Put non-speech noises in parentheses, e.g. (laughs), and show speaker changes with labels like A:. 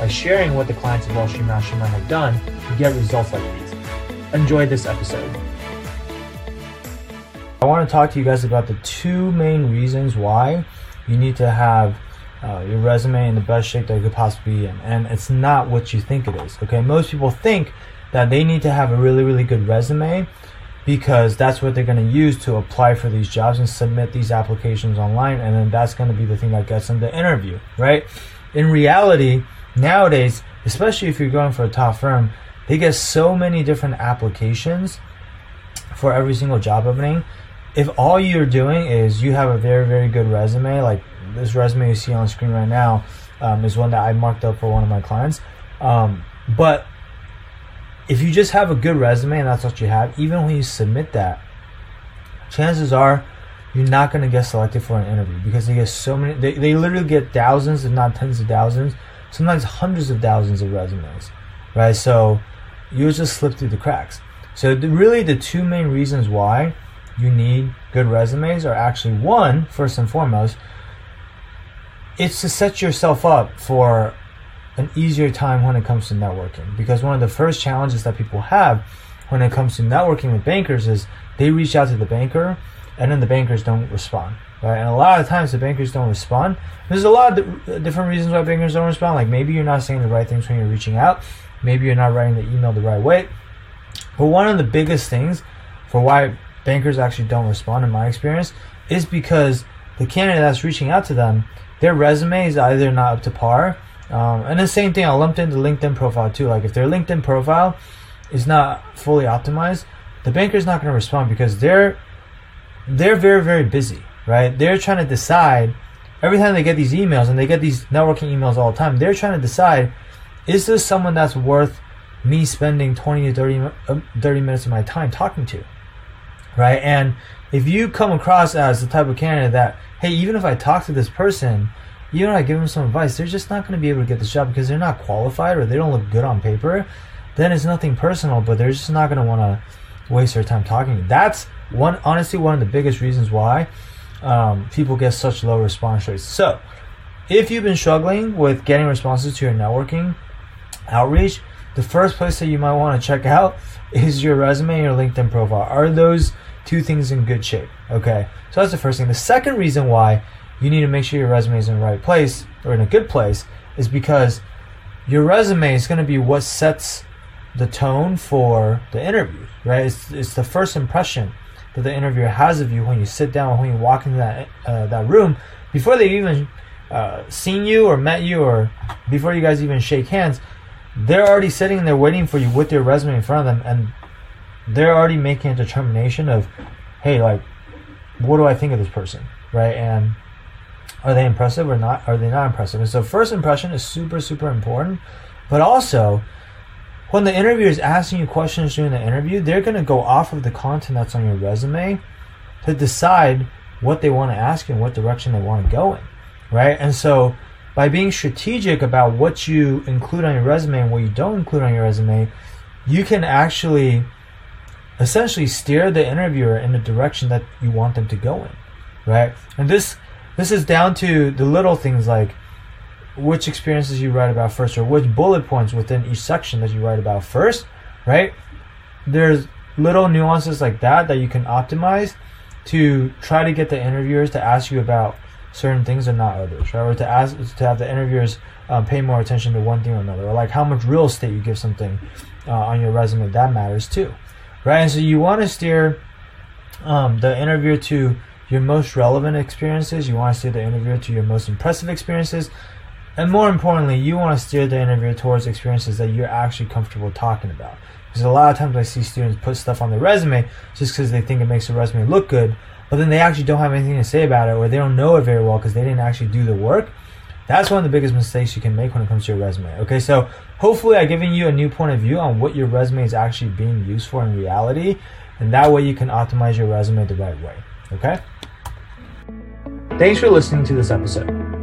A: by sharing what the clients of Wall Street Mastermind have done to get results like these. Enjoy this episode. I want to talk to you guys about the two main reasons why you need to have uh, your resume in the best shape that it could possibly be in. And it's not what you think it is. Okay, most people think that they need to have a really, really good resume because that's what they're going to use to apply for these jobs and submit these applications online. And then that's going to be the thing that gets them the interview, right? In reality, nowadays, especially if you're going for a top firm, they get so many different applications for every single job opening. If all you're doing is you have a very, very good resume, like this resume you see on screen right now um, is one that I marked up for one of my clients. Um, but if you just have a good resume and that's what you have, even when you submit that, chances are you're not going to get selected for an interview because they get so many, they, they literally get thousands, if not tens of thousands, sometimes hundreds of thousands of resumes, right? So you just slip through the cracks. So the, really, the two main reasons why you need good resumes are actually one, first and foremost, it's to set yourself up for an easier time when it comes to networking. Because one of the first challenges that people have when it comes to networking with bankers is they reach out to the banker and then the bankers don't respond. Right? And a lot of times the bankers don't respond. There's a lot of different reasons why bankers don't respond. Like maybe you're not saying the right things when you're reaching out. Maybe you're not writing the email the right way. But one of the biggest things for why bankers actually don't respond, in my experience, is because the candidate that's reaching out to them, their resume is either not up to par. Um, and the same thing, I lumped into LinkedIn profile too. Like if their LinkedIn profile is not fully optimized, the banker's not going to respond because they're they're very very busy right? They're trying to decide every time they get these emails and they get these networking emails all the time. They're trying to decide is this someone that's worth me spending 20 to 30, uh, 30 minutes of my time talking to, right? And if you come across as the type of candidate that, hey, even if I talk to this person, even if I give them some advice, they're just not going to be able to get this job because they're not qualified or they don't look good on paper. Then it's nothing personal, but they're just not going to want to waste their time talking. That's one, honestly, one of the biggest reasons why um, people get such low response rates. So, if you've been struggling with getting responses to your networking outreach, the first place that you might want to check out (laughs) is your resume and your LinkedIn profile. Are those two things in good shape? Okay, so that's the first thing. The second reason why you need to make sure your resume is in the right place or in a good place is because your resume is going to be what sets the tone for the interview, right? It's, it's the first impression that the interviewer has of you when you sit down, when you walk into that uh, that room, before they've even uh, seen you or met you, or before you guys even shake hands, they're already sitting there waiting for you with your resume in front of them, and they're already making a determination of, hey, like, what do I think of this person, right? And are they impressive or not? Are they not impressive? And so, first impression is super, super important, but also when the interviewer is asking you questions during the interview, they're going to go off of the content that's on your resume to decide what they want to ask and what direction they want to go in, right? And so by being strategic about what you include on your resume and what you don't include on your resume, you can actually essentially steer the interviewer in the direction that you want them to go in, right? And this this is down to the little things like which experiences you write about first or which bullet points within each section that you write about first, right? There's little nuances like that that you can optimize to try to get the interviewers to ask you about certain things and not others, right? Or to ask to have the interviewers um, pay more attention to one thing or another, or like how much real estate you give something uh, on your resume that matters too, right? And so you want to steer um, the interviewer to your most relevant experiences. You want to steer the interviewer to your most impressive experiences, and more importantly, you want to steer the interview towards experiences that you're actually comfortable talking about. Because a lot of times I see students put stuff on their resume just because they think it makes the resume look good, but then they actually don't have anything to say about it or they don't know it very well because they didn't actually do the work. That's one of the biggest mistakes you can make when it comes to your resume. Okay, so hopefully I've given you a new point of view on what your resume is actually being used for in reality, and that way you can optimize your resume the right way. Okay? Thanks for listening to this episode.